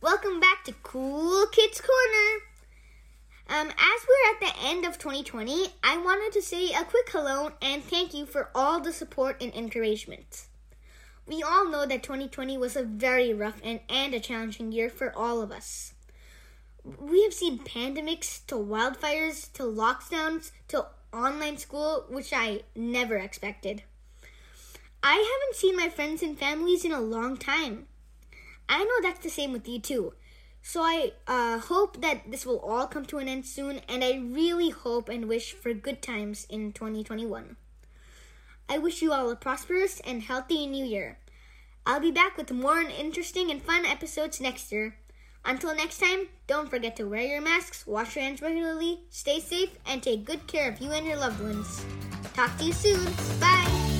welcome back to Cool Kids Corner. Um, as we're at the end of 2020, I wanted to say a quick hello and thank you for all the support and encouragement. We all know that 2020 was a very rough and, and a challenging year for all of us. We have seen pandemics to wildfires to lockdowns to online school, which I never expected. I haven't seen my friends and families in a long time. I know that's the same with you too. So I uh, hope that this will all come to an end soon, and I really hope and wish for good times in 2021. I wish you all a prosperous and healthy new year. I'll be back with more interesting and fun episodes next year. Until next time, don't forget to wear your masks, wash your hands regularly, stay safe, and take good care of you and your loved ones. Talk to you soon. Bye.